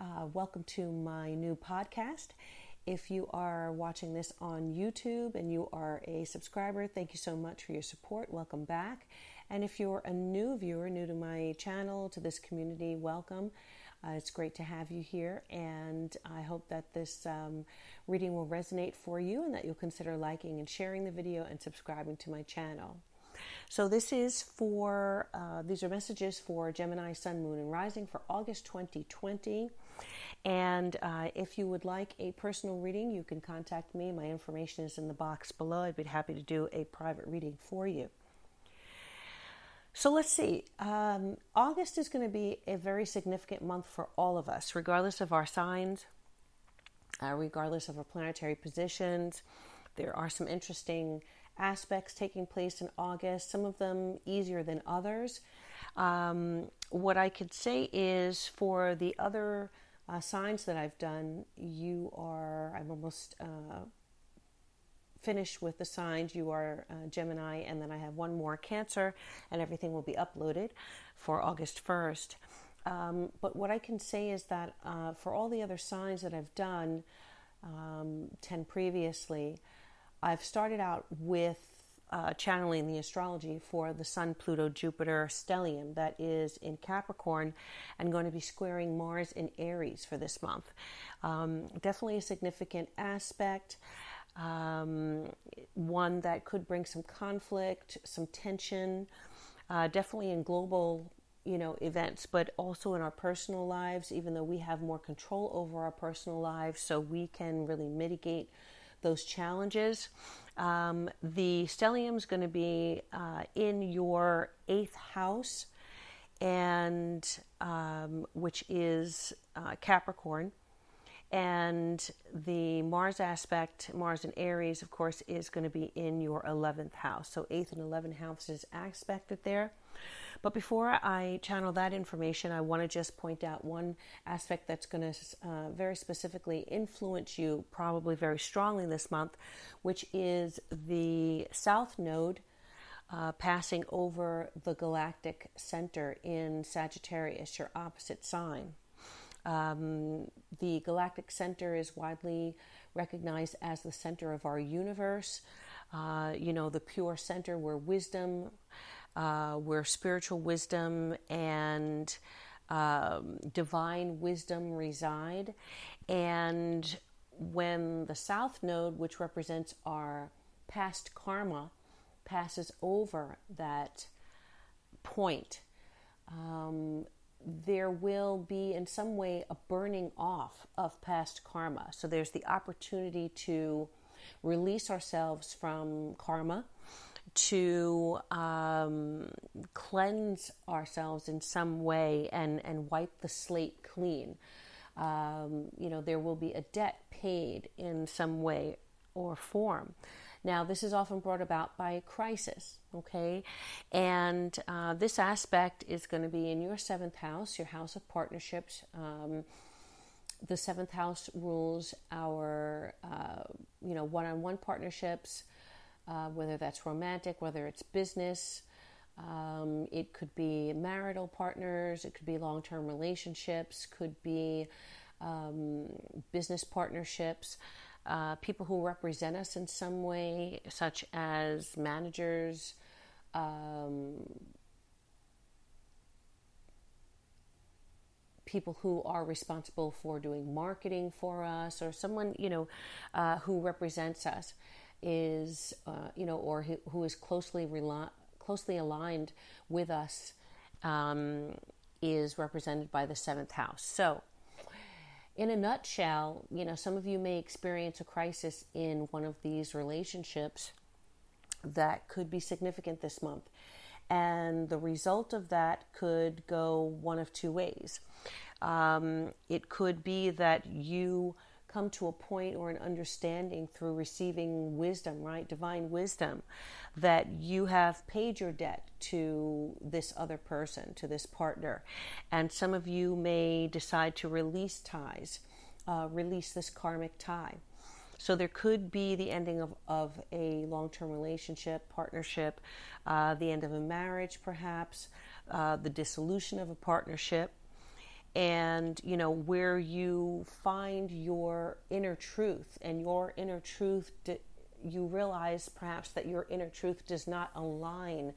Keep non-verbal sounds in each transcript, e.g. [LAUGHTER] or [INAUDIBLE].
Uh, welcome to my new podcast. If you are watching this on YouTube and you are a subscriber, thank you so much for your support. Welcome back. And if you're a new viewer, new to my channel, to this community, welcome. Uh, it's great to have you here, and I hope that this um, reading will resonate for you and that you'll consider liking and sharing the video and subscribing to my channel. So, this is for, uh, these are messages for Gemini, Sun, Moon, and Rising for August 2020. And uh, if you would like a personal reading, you can contact me. My information is in the box below. I'd be happy to do a private reading for you. So let's see. Um, August is going to be a very significant month for all of us, regardless of our signs, uh, regardless of our planetary positions. There are some interesting aspects taking place in August, some of them easier than others. Um, what I could say is for the other uh, signs that I've done, you are, I'm almost uh, finished with the signs. You are uh, Gemini, and then I have one more Cancer, and everything will be uploaded for August 1st. Um, but what I can say is that uh, for all the other signs that I've done, um, 10 previously, I've started out with uh, channeling the astrology for the Sun, Pluto, Jupiter stellium that is in Capricorn and going to be squaring Mars in Aries for this month. Um, definitely a significant aspect. Um, one that could bring some conflict, some tension, uh, definitely in global you know events but also in our personal lives even though we have more control over our personal lives so we can really mitigate those challenges. Um, the stellium is going to be uh, in your eighth house, and um, which is uh, Capricorn. And the Mars aspect, Mars and Aries, of course, is going to be in your 11th house. So, 8th and 11th houses aspected there. But before I channel that information, I want to just point out one aspect that's going to uh, very specifically influence you, probably very strongly this month, which is the South Node. Uh, passing over the galactic center in Sagittarius, your opposite sign. Um, the galactic center is widely recognized as the center of our universe. Uh, you know, the pure center where wisdom, uh, where spiritual wisdom and um, divine wisdom reside. And when the south node, which represents our past karma, passes over that point, um, there will be in some way a burning off of past karma. So there's the opportunity to release ourselves from karma to um, cleanse ourselves in some way and, and wipe the slate clean. Um, you know, there will be a debt paid in some way or form. Now, this is often brought about by a crisis, okay? And uh, this aspect is going to be in your seventh house, your house of partnerships. Um, the seventh house rules our, uh, you know, one-on-one partnerships, uh, whether that's romantic, whether it's business. Um, it could be marital partners, it could be long term relationships, could be um, business partnerships, uh, people who represent us in some way, such as managers. Um, people who are responsible for doing marketing for us, or someone you know uh, who represents us is, uh, you know, or who, is closely rela- closely aligned with us, um, is represented by the seventh house. So, in a nutshell, you know, some of you may experience a crisis in one of these relationships that could be significant this month. And the result of that could go one of two ways. Um, it could be that you come to a point or an understanding through receiving wisdom, right? Divine wisdom, that you have paid your debt to this other person, to this partner. And some of you may decide to release ties, uh, release this karmic tie. So there could be the ending of, of a long term relationship, partnership, uh, the end of a marriage, perhaps, uh, the dissolution of a partnership and you know where you find your inner truth and your inner truth you realize perhaps that your inner truth does not align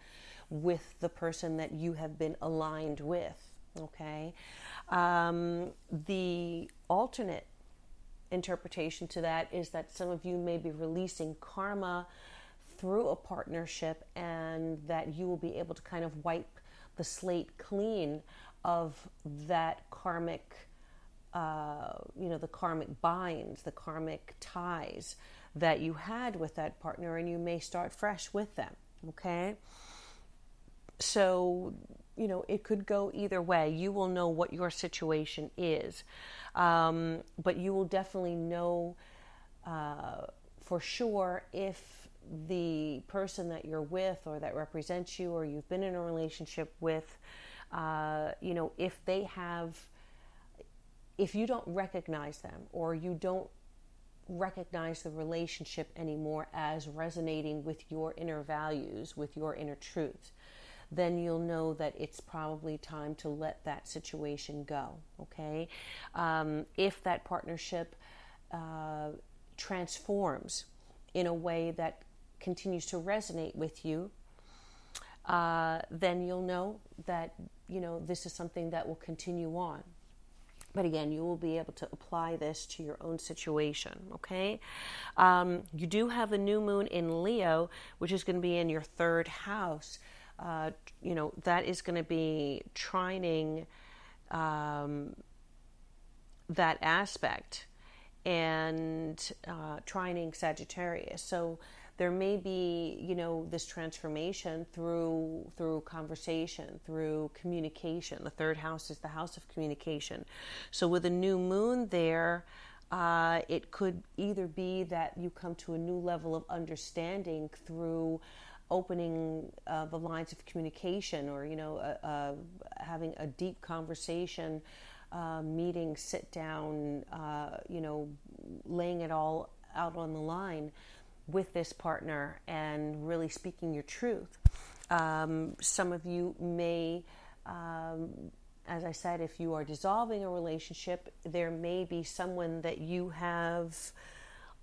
with the person that you have been aligned with okay? Um, the alternate interpretation to that is that some of you may be releasing karma through a partnership and that you will be able to kind of wipe the slate clean of that karmic, uh, you know, the karmic binds, the karmic ties that you had with that partner, and you may start fresh with them. Okay? So, you know, it could go either way. You will know what your situation is, um, but you will definitely know uh, for sure if the person that you're with or that represents you or you've been in a relationship with uh, you know, if they have, if you don't recognize them or you don't recognize the relationship anymore as resonating with your inner values, with your inner truth, then you'll know that it's probably time to let that situation go. Okay? Um, if that partnership uh, transforms in a way that continues to resonate with you, uh, then you'll know that you know this is something that will continue on. But again, you will be able to apply this to your own situation. Okay, um, you do have a new moon in Leo, which is going to be in your third house. Uh, you know that is going to be trining um, that aspect and uh, trining Sagittarius. So there may be you know this transformation through through conversation through communication. The third house is the house of communication. So with a new moon there uh, it could either be that you come to a new level of understanding through opening uh, the lines of communication or you know uh, uh having a deep conversation uh, meeting sit down uh, you know laying it all out on the line with this partner and really speaking your truth. Um, some of you may, um, as I said, if you are dissolving a relationship, there may be someone that you have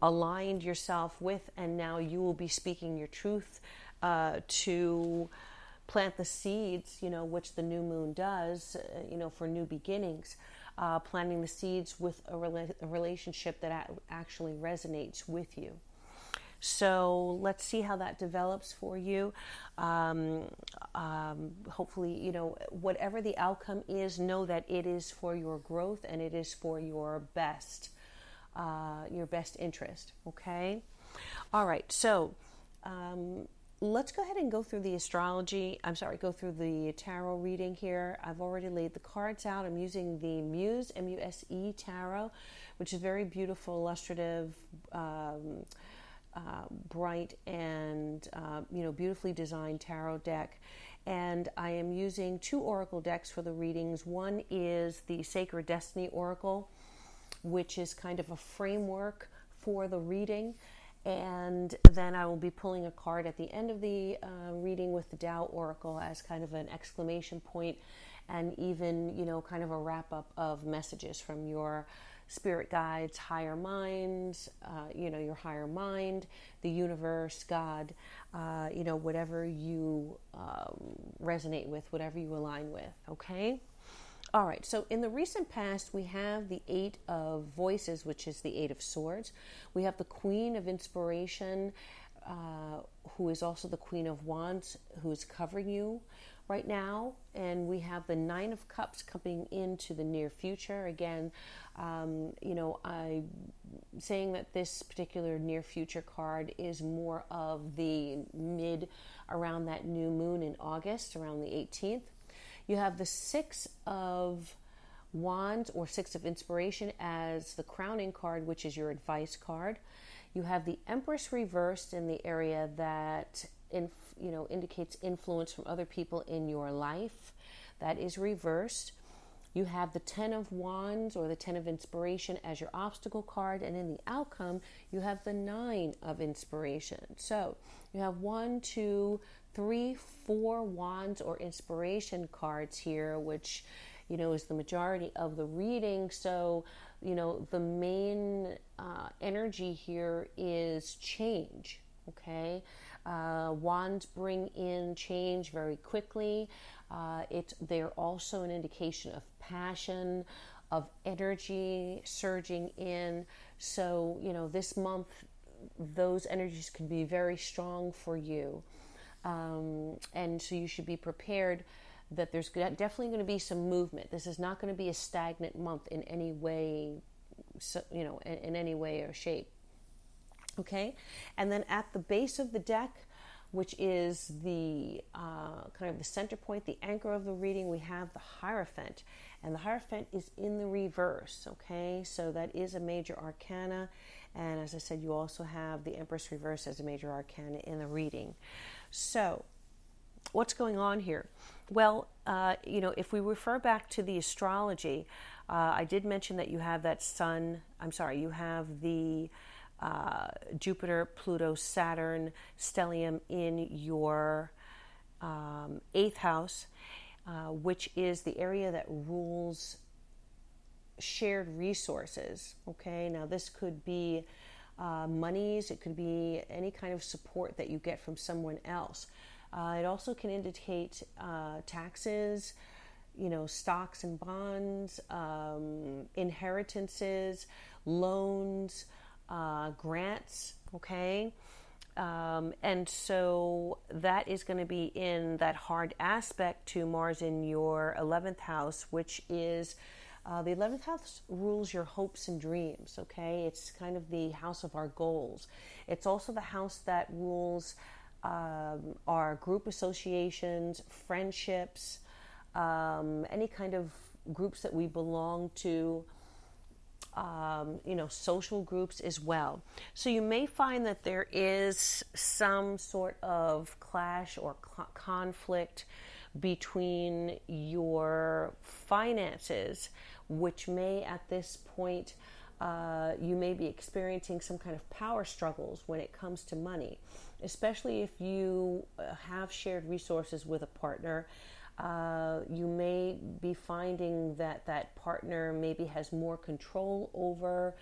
aligned yourself with, and now you will be speaking your truth uh, to plant the seeds, you know, which the new moon does, uh, you know, for new beginnings. Uh, planting the seeds with a, rela- a relationship that actually resonates with you. So let's see how that develops for you. Um, um, hopefully, you know, whatever the outcome is, know that it is for your growth and it is for your best, uh, your best interest. Okay. All right. So. Um, let's go ahead and go through the astrology. I'm sorry, go through the tarot reading here. I've already laid the cards out. I'm using the Muse, M U S E tarot, which is very beautiful, illustrative. Um, uh, bright and uh, you know beautifully designed tarot deck. And i am using two oracle decks for the readings. One is the sacred destiny oracle which is kind of a framework for the reading. And then i will be pulling a card at the end of the uh, reading with the Tao oracle as kind of an exclamation point and even you know kind of a wrap up of messages from your spirit guides, higher minds, uh, you know, your higher mind, the universe, God, uh, you know, whatever you um, resonate with, whatever you align with, okay? All right, so in the recent past, we have the Eight of Voices, which is the Eight of Swords. We have the Queen of Inspiration, uh, who is also the Queen of Wands, who is covering you right now, and we have the Nine of Cups coming into the near future. Again, um, you know, I saying that this particular near future card is more of the mid around that new moon in August, around the 18th. You have the Six of Wands or Six of Inspiration as the crowning card, which is your advice card. You have the Empress reversed in the area that in, you know indicates influence from other people in your life. That is reversed. You have the Ten of Wands or the Ten of Inspiration as your obstacle card, and in the outcome, you have the Nine of Inspiration. So you have one, two, three, four Wands or Inspiration cards here, which you know is the majority of the reading. So you know the main uh, energy here is change. Okay, uh, wands bring in change very quickly. Uh, it, they're also an indication of passion, of energy surging in. So, you know, this month, those energies can be very strong for you. Um, and so you should be prepared that there's definitely going to be some movement. This is not going to be a stagnant month in any way, so, you know, in, in any way or shape. Okay, and then at the base of the deck, which is the uh, kind of the center point, the anchor of the reading, we have the Hierophant. And the Hierophant is in the reverse, okay? So that is a major arcana. And as I said, you also have the Empress reverse as a major arcana in the reading. So, what's going on here? Well, uh, you know, if we refer back to the astrology, uh, I did mention that you have that sun, I'm sorry, you have the uh, Jupiter, Pluto, Saturn stellium in your um, eighth house, uh, which is the area that rules shared resources. Okay, now this could be uh, monies, it could be any kind of support that you get from someone else. Uh, it also can indicate uh, taxes, you know, stocks and bonds, um, inheritances, loans uh, grants, okay? Um, and so that is going to be in that hard aspect to Mars in your 11th house, which is uh, the 11th house rules your hopes and dreams, okay? It's kind of the house of our goals. It's also the house that rules um, our group associations, friendships, um, any kind of groups that we belong to um, you know, social groups as well. So you may find that there is some sort of clash or conflict between your finances, which may at this point uh, you may be experiencing some kind of power struggles when it comes to money, especially if you uh, have shared resources with a partner uh, you may be finding that that partner maybe has more control over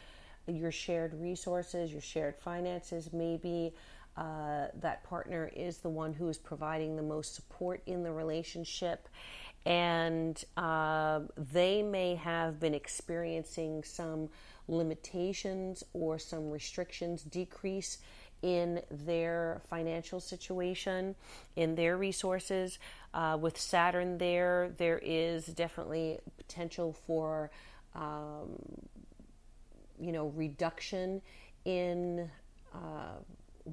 your shared resources, your shared finances. Maybe uh, that partner is the one who is providing the most support in the relationship. And uh, they may have been experiencing some limitations or some restrictions, decrease in their financial situation, in their resources. Uh, with Saturn there, there is definitely potential for, um, you know, reduction in uh,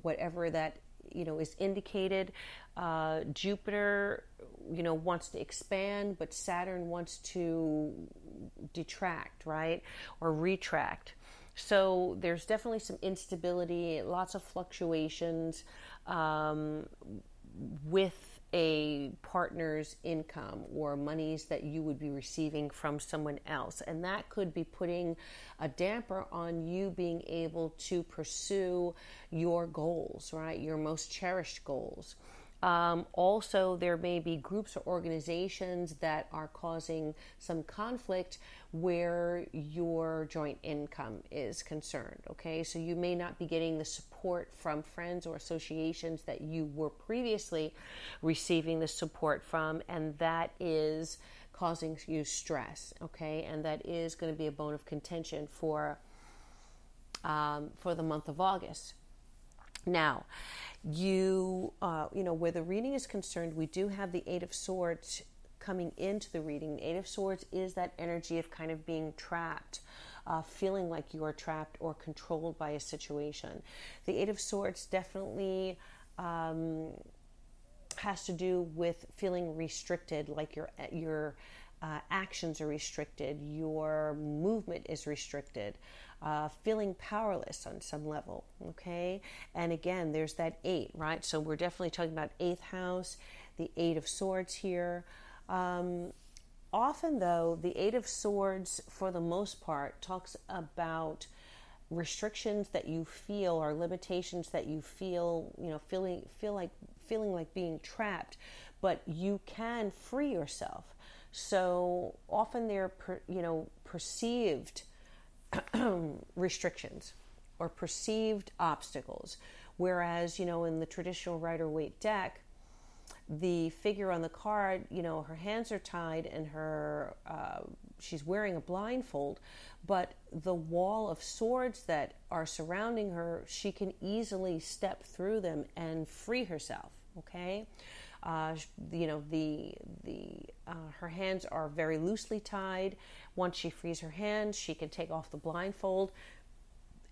whatever that you know is indicated. Uh, Jupiter, you know, wants to expand, but Saturn wants to detract, right, or retract. So there's definitely some instability, lots of fluctuations um, with a partner's income or monies that you would be receiving from someone else. And that could be putting a damper on you being able to pursue your goals, right? Your most cherished goals. Um, also, there may be groups or organizations that are causing some conflict where your joint income is concerned. Okay, so you may not be getting the support from friends or associations that you were previously receiving the support from, and that is causing you stress. Okay, and that is going to be a bone of contention for um, for the month of August. Now, you, uh, you know, where the reading is concerned, we do have the Eight of Swords coming into the reading. The Eight of Swords is that energy of kind of being trapped. Uh, feeling like you are trapped or controlled by a situation. The Eight of Swords definitely um, has to do with feeling restricted, like your your uh, actions are restricted, your movement is restricted, uh, feeling powerless on some level. Okay, and again, there's that eight, right? So we're definitely talking about eighth house, the Eight of Swords here. Um, often, though, the Eight of Swords, for the most part, talks about restrictions that you feel or limitations that you feel, you know, feeling feel like feeling like being trapped, but you can free yourself. So often they're, per, you know, perceived [CLEARS THROAT] restrictions or perceived obstacles, whereas you know in the traditional Rider Waite deck the figure on the card, you know, her hands are tied and her uh, she's wearing a blindfold, but the wall of swords that are surrounding her, she can easily step through them and free herself. Okay, uh, you know the the uh, her hands are very loosely tied. Once she frees her hands, she can take off the blindfold,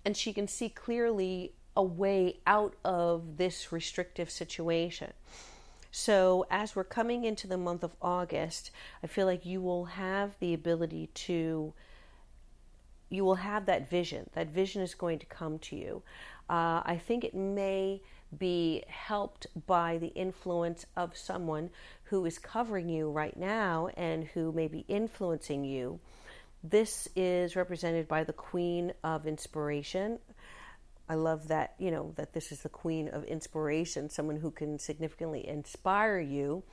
and she can see clearly a way out of this restrictive situation. So, as we're coming into the month of August, I feel like you will have the ability to, you will have that vision. That vision is going to come to you. Uh, I think it may be helped by the influence of someone who is covering you right now and who may be influencing you. This is represented by the Queen of Inspiration. I love that, you know, that this is the queen of inspiration, someone who can significantly inspire you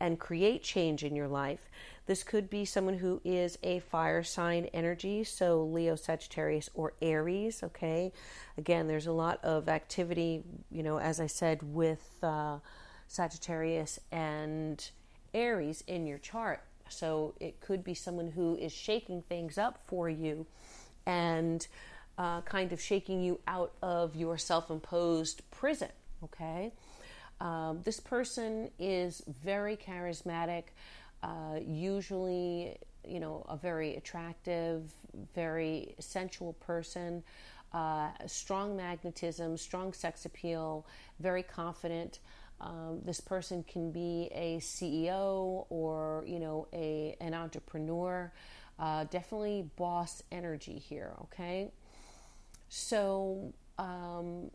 and create change in your life. This could be someone who is a fire sign energy, so Leo, Sagittarius, or Aries, okay? Again, there's a lot of activity, you know, as I said, with uh, Sagittarius and Aries in your chart. So it could be someone who is shaking things up for you and uh, kind of shaking you out of your self imposed prison. Okay? Um, this person is very charismatic, uh, usually, you know, a very attractive, very sensual person, uh, strong magnetism, strong sex appeal, very confident. Um, this person can be a CEO or, you know, a, an entrepreneur. Uh, definitely boss energy here, okay? So, um,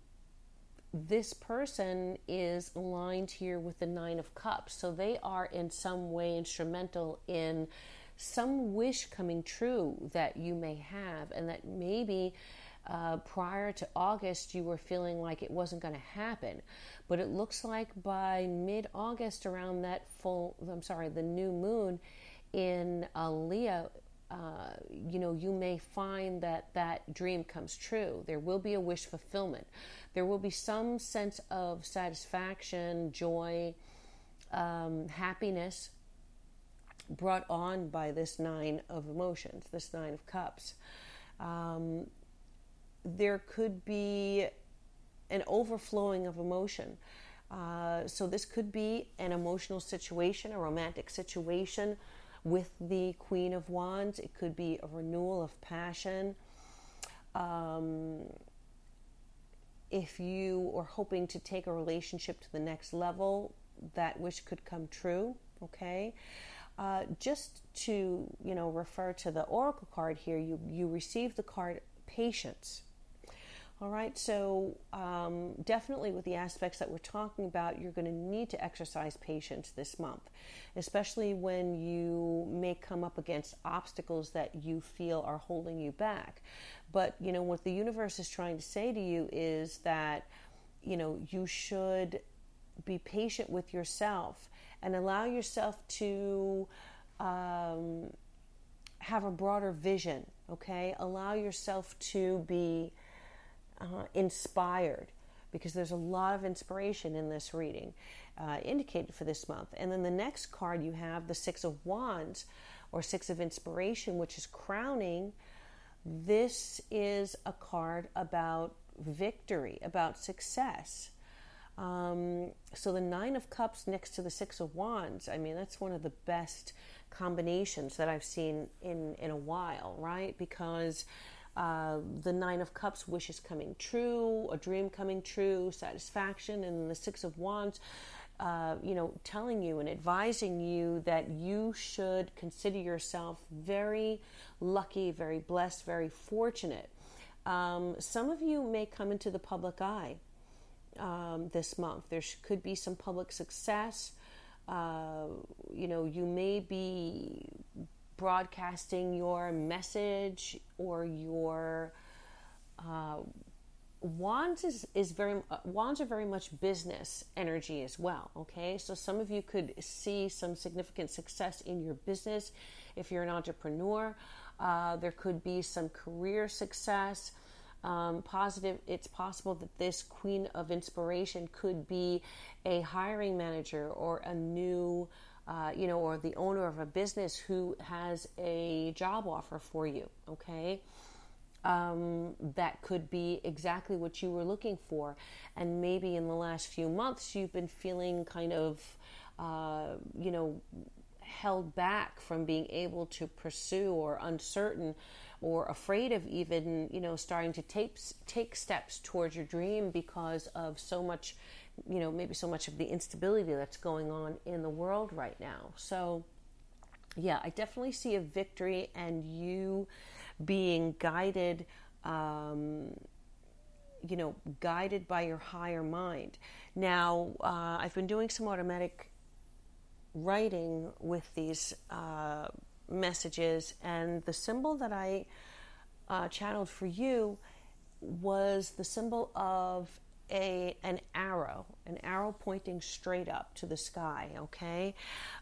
this person is aligned here with the Nine of Cups. So they are in some way instrumental in some wish coming true that you may have, and that maybe uh, prior to August you were feeling like it wasn't going to happen. But it looks like by mid August, around that full, I'm sorry, the new moon in uh, Leo, uh, you know, you may find that that dream comes true. There will be a wish fulfillment. There will be some sense of satisfaction, joy, um, happiness brought on by this nine of emotions, this nine of cups. Um, there could be an overflowing of emotion. Uh, so, this could be an emotional situation, a romantic situation with the Queen of Wands. It could be a renewal of passion. Um, if you are hoping to take a relationship to the next level, that wish could come true. Okay. Uh, just to you know refer to the oracle card here, you you receive the card patience. All right, so um, definitely with the aspects that we're talking about, you're going to need to exercise patience this month, especially when you may come up against obstacles that you feel are holding you back. But, you know, what the universe is trying to say to you is that, you know, you should be patient with yourself and allow yourself to um, have a broader vision, okay? Allow yourself to be uh, inspired because there's a lot of inspiration in this reading uh, indicated for this month. And then the next card you have the Six of Wands or Six of Inspiration, which is crowning. This is a card about victory, about success. Um, so the Nine of Cups next to the Six of Wands, I mean, that's one of the best combinations that I've seen in, in a while, right? Because uh, the Nine of Cups, wishes coming true, a dream coming true, satisfaction, and the Six of Wands, uh, you know, telling you and advising you that you should consider yourself very lucky, very blessed, very fortunate. Um, some of you may come into the public eye um, this month. There could be some public success. Uh, you know, you may be broadcasting your message or your uh, wands is, is very uh, wands are very much business energy as well okay? So some of you could see some significant success in your business if you're an entrepreneur. Uh, there could be some career success. Um, positive it's possible that this queen of inspiration could be a hiring manager or a new uh, you know or the owner of a business who has a job offer for you okay um, that could be exactly what you were looking for. And maybe in the last few months, you've been feeling kind of, uh, you know, held back from being able to pursue or uncertain or afraid of even, you know, starting to take, take steps towards your dream because of so much, you know, maybe so much of the instability that's going on in the world right now. So, yeah, I definitely see a victory and you being guided, um, you know, guided by your higher mind. Now, uh, I've been doing some automatic writing with these uh, messages, and the symbol that I uh, channeled for you was the symbol of a an arrow, an arrow pointing straight up to the sky. Okay,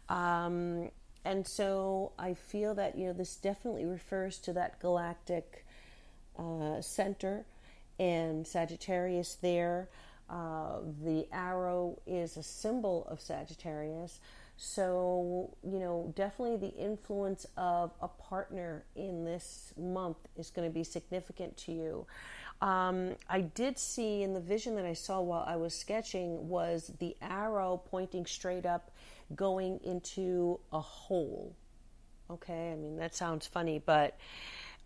um, and so I feel that you know this definitely refers to that galactic uh, center and Sagittarius there. Uh, the arrow is a symbol of Sagittarius. So, you know, definitely the influence of a partner in this month is going to be significant to you. Um, I did see in the vision that I saw while I was sketching was the arrow pointing straight up going into a hole. Okay, I mean, that sounds funny, but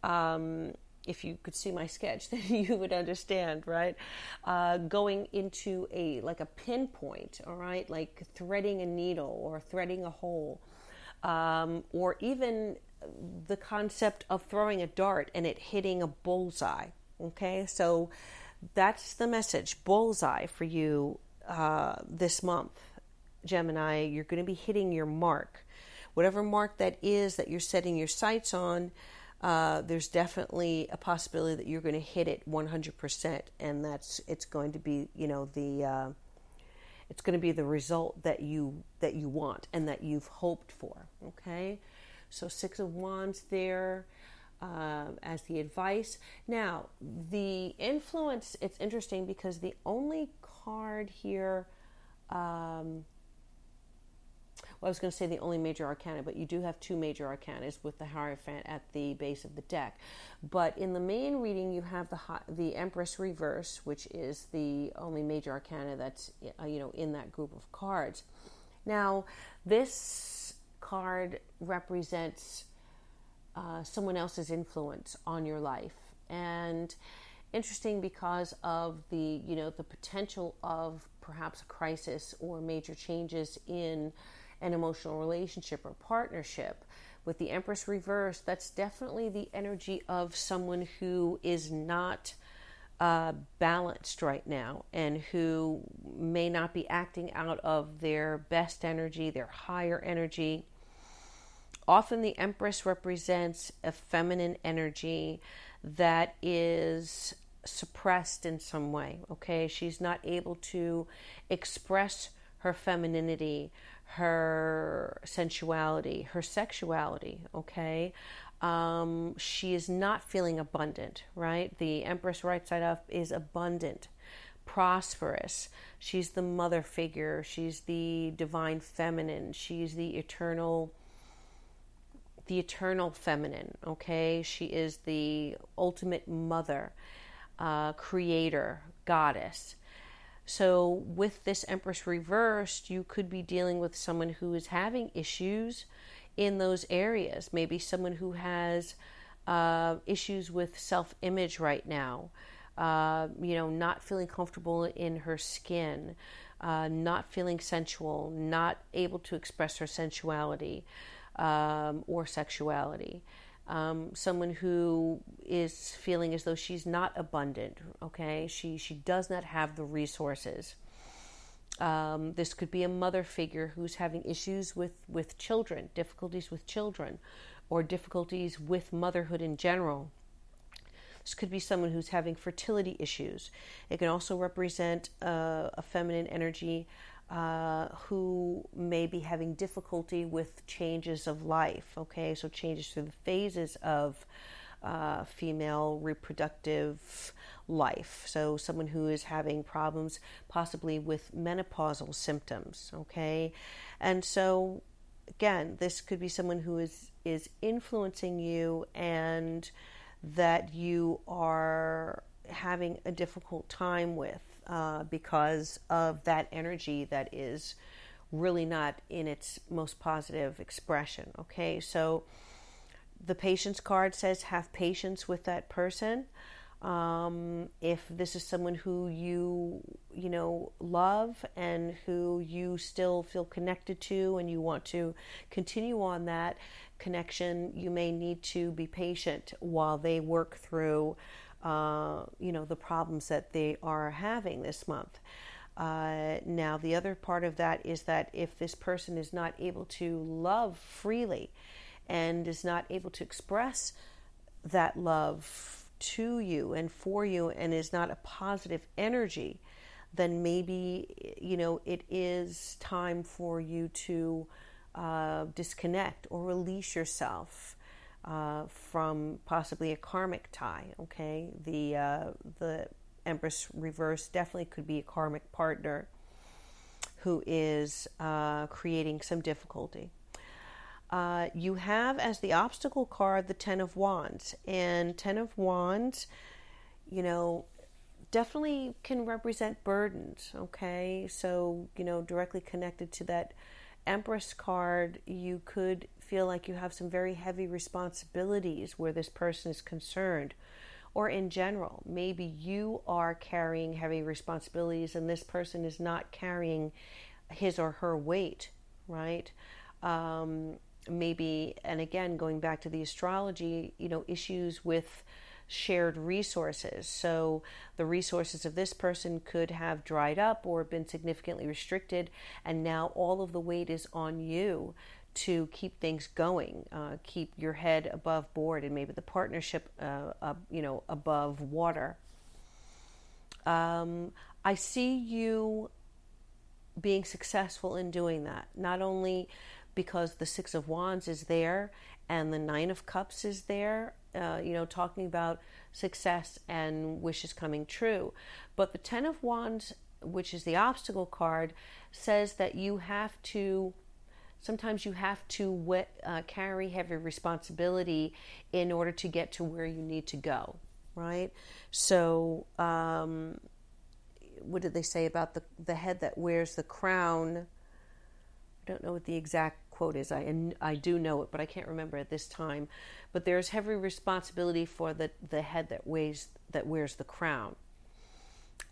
um, if you could see my sketch, [LAUGHS] then you would understand, right? Uh, going into a like a pinpoint, all right, like threading a needle or threading a hole, um, or even the concept of throwing a dart and it hitting a bullseye. Okay, so that's the message bullseye for you uh, this month. Gemini, you're going to be hitting your mark. Whatever mark that is that you're setting your sights on, uh, there's definitely a possibility that you're going to hit it 100%, and that's it's going to be you know the uh, it's going to be the result that you that you want and that you've hoped for. Okay, so six of wands there. Uh, as the advice. Now, the influence, it's interesting because the only card here um, well, I was going to say the only major arcana, but you do have two major arcanas with the Hierophant at the base of the deck. But in the main reading, you have the the Empress reverse, which is the only major arcana that's uh, you know in that group of cards. Now, this card represents uh, someone else's influence on your life, and interesting because of the you know the potential of perhaps a crisis or major changes in an emotional relationship or partnership. With the Empress reverse, that's definitely the energy of someone who is not uh, balanced right now and who may not be acting out of their best energy, their higher energy. Often the Empress represents a feminine energy that is suppressed in some way, okay? She's not able to express her femininity, her sensuality, her sexuality, okay? Um, she is not feeling abundant, right? The Empress right side up is abundant, prosperous. She's the mother figure, she's the divine feminine, she's the eternal the eternal feminine, okay? She is the ultimate mother. uh, creator, goddess. So, with this Empress reversed, you could be dealing with someone who is having issues in those areas. Maybe someone who has uh, issues with self image right now, uh, you know, not feeling comfortable in her skin, uh, not feeling sensual, not able to express her sensuality um, or sexuality. Um, someone who is feeling as though she's not abundant, okay? She, she does not have the resources. Um, this could be a mother figure who's having issues with, with children, difficulties with children, or difficulties with motherhood in general. This could be someone who's having fertility issues. It can also represent uh, a feminine energy uh, who may be having difficulty with changes of life. Okay, so changes through the phases of uh, female reproductive life. So, someone who is having problems possibly with menopausal symptoms. Okay, and so again, this could be someone who is is influencing you and that you are having a difficult time with uh, because of that energy that is really not in its most positive expression. Okay, so the patience card says have patience with that person. Um, if this is someone who you you know love and who you still feel connected to and you want to continue on that connection you may need to be patient while they work through uh, you know the problems that they are having this month. Uh, now the other part of that is that if this person is not able to love freely and is not able to express that love to you and for you and is not a positive energy, then maybe you know it is time for you to uh, disconnect or release yourself uh, from possibly a karmic tie. Okay, the uh, the Empress reverse definitely could be a karmic partner who is uh, creating some difficulty. Uh, you have as the obstacle card the Ten of Wands. And Ten of Wands, you know, definitely can represent burdens, okay? So, you know, directly connected to that Empress card, you could feel like you have some very heavy responsibilities where this person is concerned. Or in general, maybe you are carrying heavy responsibilities and this person is not carrying his or her weight, right? Um, maybe, and again, going back to the astrology, you know, issues with shared resources. So the resources of this person could have dried up or been significantly restricted, and now all of the weight is on you to keep things going, uh, keep your head above board, and maybe the partnership, uh, uh, you know, above water. Um, I see you being successful in doing that. Not only because the Six of Wands is there and the Nine of Cups is there, uh, you know, talking about success and wishes coming true. But the Ten of Wands, which is the obstacle card, says that you have to. Sometimes you have to uh, carry heavy responsibility in order to get to where you need to go, right? So, um, what did they say about the the head that wears the crown? I don't know what the exact quote is. I I do know it, but I can't remember at this time. But there's heavy responsibility for the the head that weighs that wears the crown.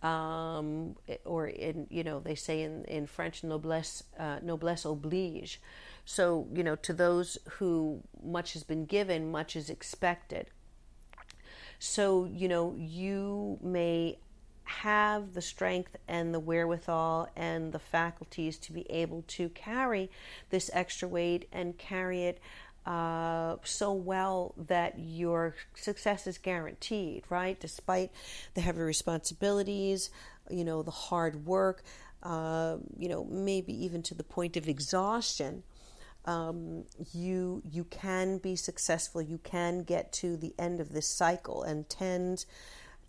Um, or in you know they say in in French noblesse uh, noblesse oblige. So you know to those who much has been given, much is expected. So you know you may have the strength and the wherewithal and the faculties to be able to carry this extra weight and carry it uh, so well that your success is guaranteed, right? Despite the heavy responsibilities, you know, the hard work, uh, you know, maybe even to the point of exhaustion. Um, you you can be successful. You can get to the end of this cycle and tend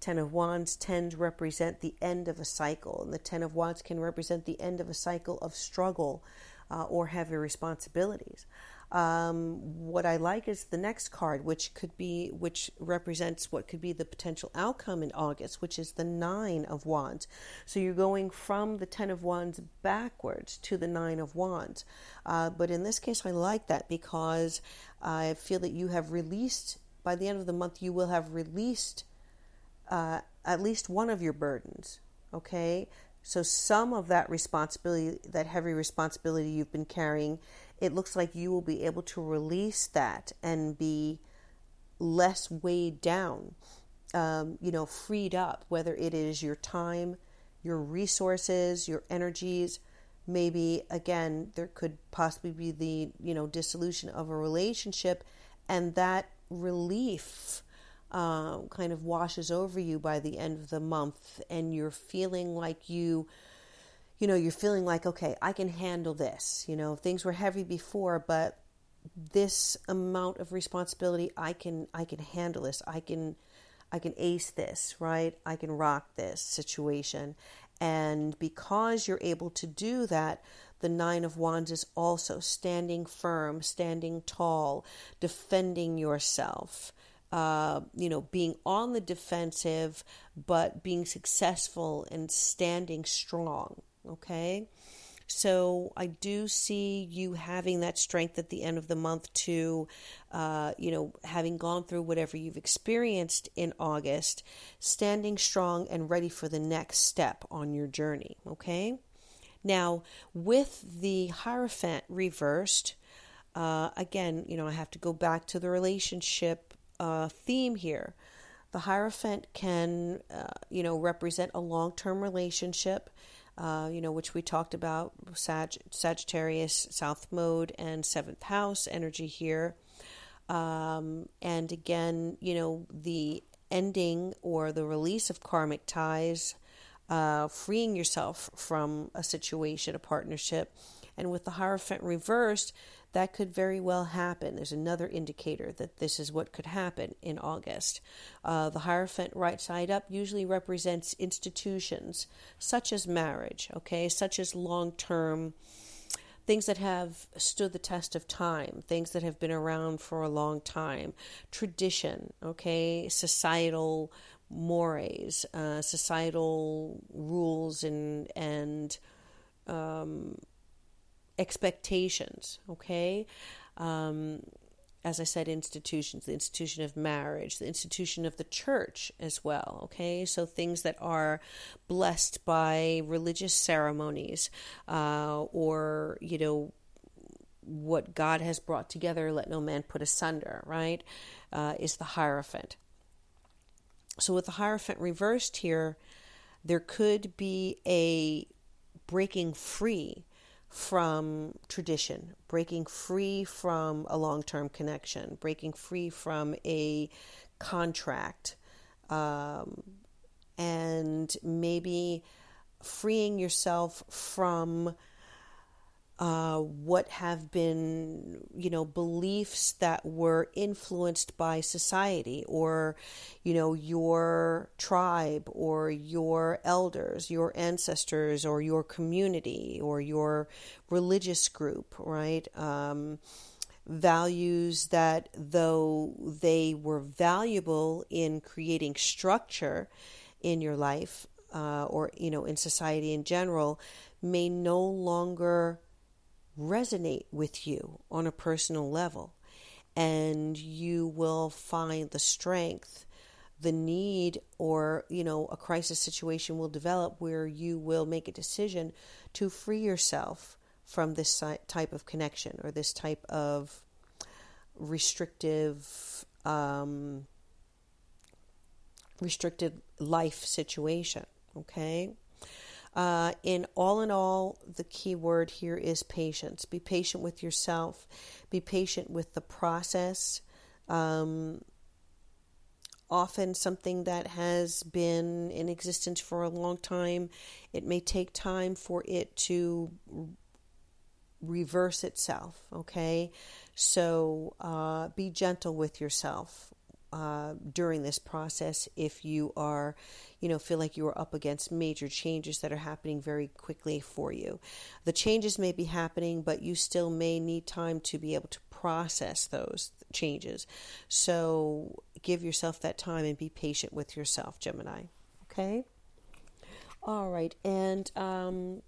Ten of Wands tend to represent the end of a cycle, and the Ten of Wands can represent the end of a cycle of struggle uh, or heavy responsibilities. Um, what I like is the next card, which could be, which represents what could be the potential outcome in August, which is the Nine of Wands. So you're going from the Ten of Wands backwards to the Nine of Wands. Uh, but in this case, I like that because I feel that you have released, by the end of the month, you will have released uh, at least one of your burdens. Okay? So some of that responsibility, that heavy responsibility you've been carrying, it looks like you will be able to release that and be less weighed down, um, you know, freed up, whether it is your time, your resources, your energies. Maybe again, there could possibly be the you know dissolution of a relationship, and that relief uh, kind of washes over you by the end of the month, and you're feeling like you, you know, you're feeling like, okay, I can handle this. You know, things were heavy before, but this amount of responsibility, I can, I can handle this. I can, I can ace this, right? I can rock this situation. And because you're able to do that, the Nine of Wands is also standing firm, standing tall, defending yourself, uh, you know, being on the defensive, but being successful and standing strong. Okay. So I do see you having that strength at the end of the month to, uh, you know, having gone through whatever you've experienced in August, standing strong and ready for the next step on your journey. Okay. Now, with the Hierophant reversed, uh, again, you know, I have to go back to the relationship uh, theme here. The Hierophant can, uh, you know, represent a long-term relationship, uh, you know, which we talked about, Sag- Sagittarius, South Node, and Seventh House energy here. Um, and again, you know, the ending or the release of karmic ties, uh, freeing yourself from a situation, a partnership. And with the Hierophant reversed, that could very well happen. There's another indicator that this is what could happen in August. Uh, the Hierophant right side up usually represents institutions such as marriage, okay, such as long term things that have stood the test of time, things that have been around for a long time, tradition, okay, societal mores, uh, societal rules and and um, expectations, okay? Um, as I said, institutions, the institution of marriage, the institution of the church as well, okay? So things that are blessed by religious ceremonies uh, or, you know, what God has brought together, let no man put asunder, right? Uh, is the Hierophant. So with the Hierophant reversed here, there could be a breaking free from tradition, breaking free from a long term connection, breaking free from a contract, um, and maybe freeing yourself from uh, what have been, you know, beliefs that were influenced by society or, you know, your tribe or your elders, your ancestors or your community or your religious group, right? Um, values that, though they were valuable in creating structure in your life uh, or, you know, in society in general, may no longer resonate with you on a personal level. And you will find the strength, the need, or, you know, a crisis situation will develop where you will make a decision to free yourself from this type of connection or this type of restrictive, um, restricted life situation. Okay. Uh, in all in all, the key word here is patience. Be patient with yourself. Be patient with the process. Um, often something that has been in existence for a long time, it may take time for it to reverse itself. Okay, so uh, be gentle with yourself uh, during this process if you are, you know, feel like you are up against major changes that are happening very quickly for you. The changes may be happening, but you still may need time to be able to process those changes. So give yourself that time and be patient with yourself, Gemini. Okay? All right. And um,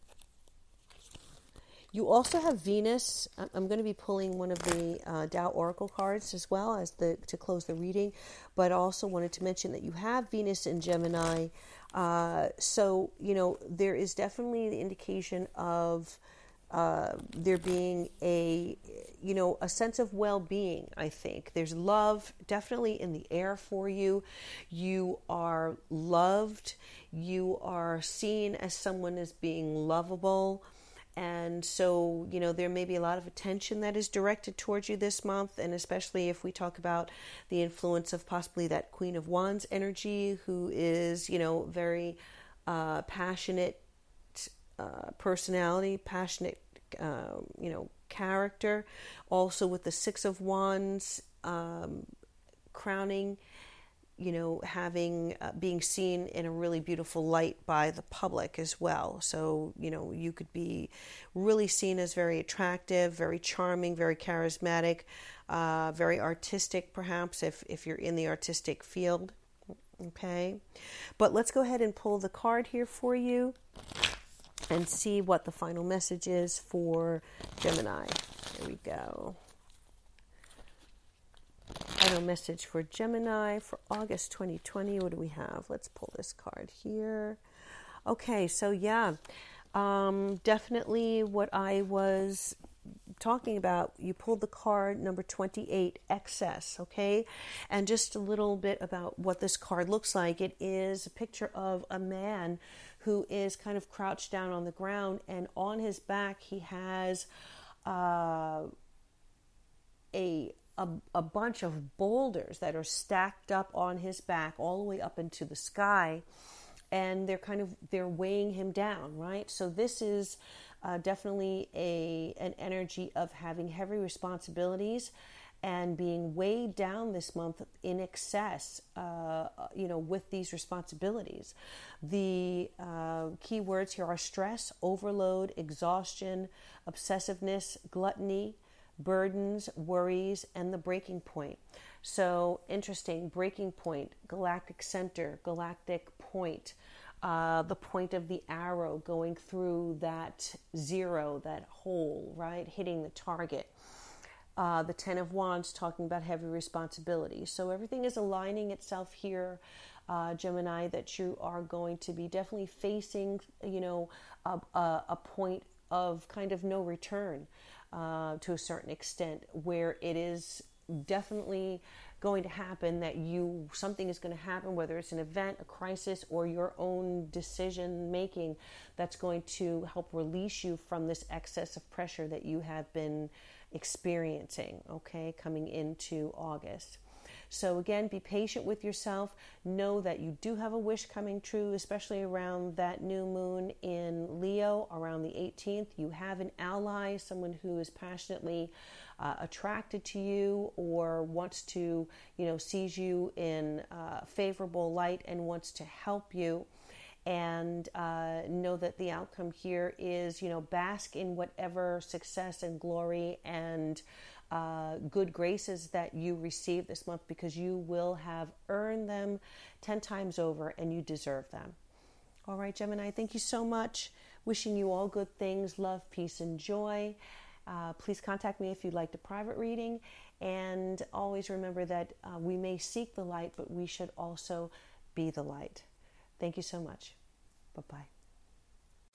you also have Venus. I'm going to be pulling one of the uh, Tao Oracle cards as well as the to close the reading, but also wanted to mention that you have Venus in Gemini. Uh, so you know there is definitely the indication of uh, there being a you know a sense of well-being i think there's love definitely in the air for you you are loved you are seen as someone as being lovable and so you know there may be a lot of attention that is directed towards you this month and especially if we talk about the influence of possibly that queen of wands energy who is you know very uh, passionate uh, personality, passionate, uh, you know, character. Also with the Six of Wands um, crowning, you know, having uh, being seen in a really beautiful light by the public as well. So you know, you could be really seen as very attractive, very charming, very charismatic, uh, very artistic, perhaps if if you're in the artistic field. Okay, but let's go ahead and pull the card here for you and see what the final message is for Gemini. Here we go. Final message for Gemini for August 2020. What do we have? Let's pull this card here. Okay, so yeah, um, definitely what I was talking about, you pulled the card number 28, excess, okay? And just a little bit about what this card looks like. It is a picture of a man who is kind of crouched down on the ground, and on his back he has uh, a, a a bunch of boulders that are stacked up on his back, all the way up into the sky, and they're kind of they're weighing him down, right? So this is uh, definitely a an energy of having heavy responsibilities and being weighed down this month in excess, uh, you know, with these responsibilities. The uh, key words here are stress, overload, exhaustion, obsessiveness, gluttony, burdens, worries, and the breaking point. So interesting, breaking point, galactic center, galactic point. Uh, the point of the arrow going through that zero, that hole, right? Hitting the target uh, the Ten of Wands talking about heavy responsibility. So everything is aligning itself here, uh, Gemini, that you are going to be definitely facing, you know, a, a, a point of kind of no return uh, to a certain extent, where it is definitely going to happen that you something is going to happen whether it's an event a crisis or your own decision making that's going to help release you from this excess of pressure that you have been experiencing, okay, coming into August. So, again, be patient with yourself. Know that you do have a wish coming true, especially around that new moon in Leo around the 18th. You have an ally, someone who is passionately uh, attracted to you or wants to, you know, sees you in uh, favorable light and wants to help you and uh, know that the outcome here is, you know, bask in whatever success and glory and uh, good graces that you receive this month because you will have earned them 10 times over and you deserve them. All right, Gemini, thank you so much. Wishing you all good things, love, peace, and joy. Uh, please contact me if you'd like a private reading. And always remember that uh, we may seek the light, but we should also be the light. Thank you so much. Bye bye.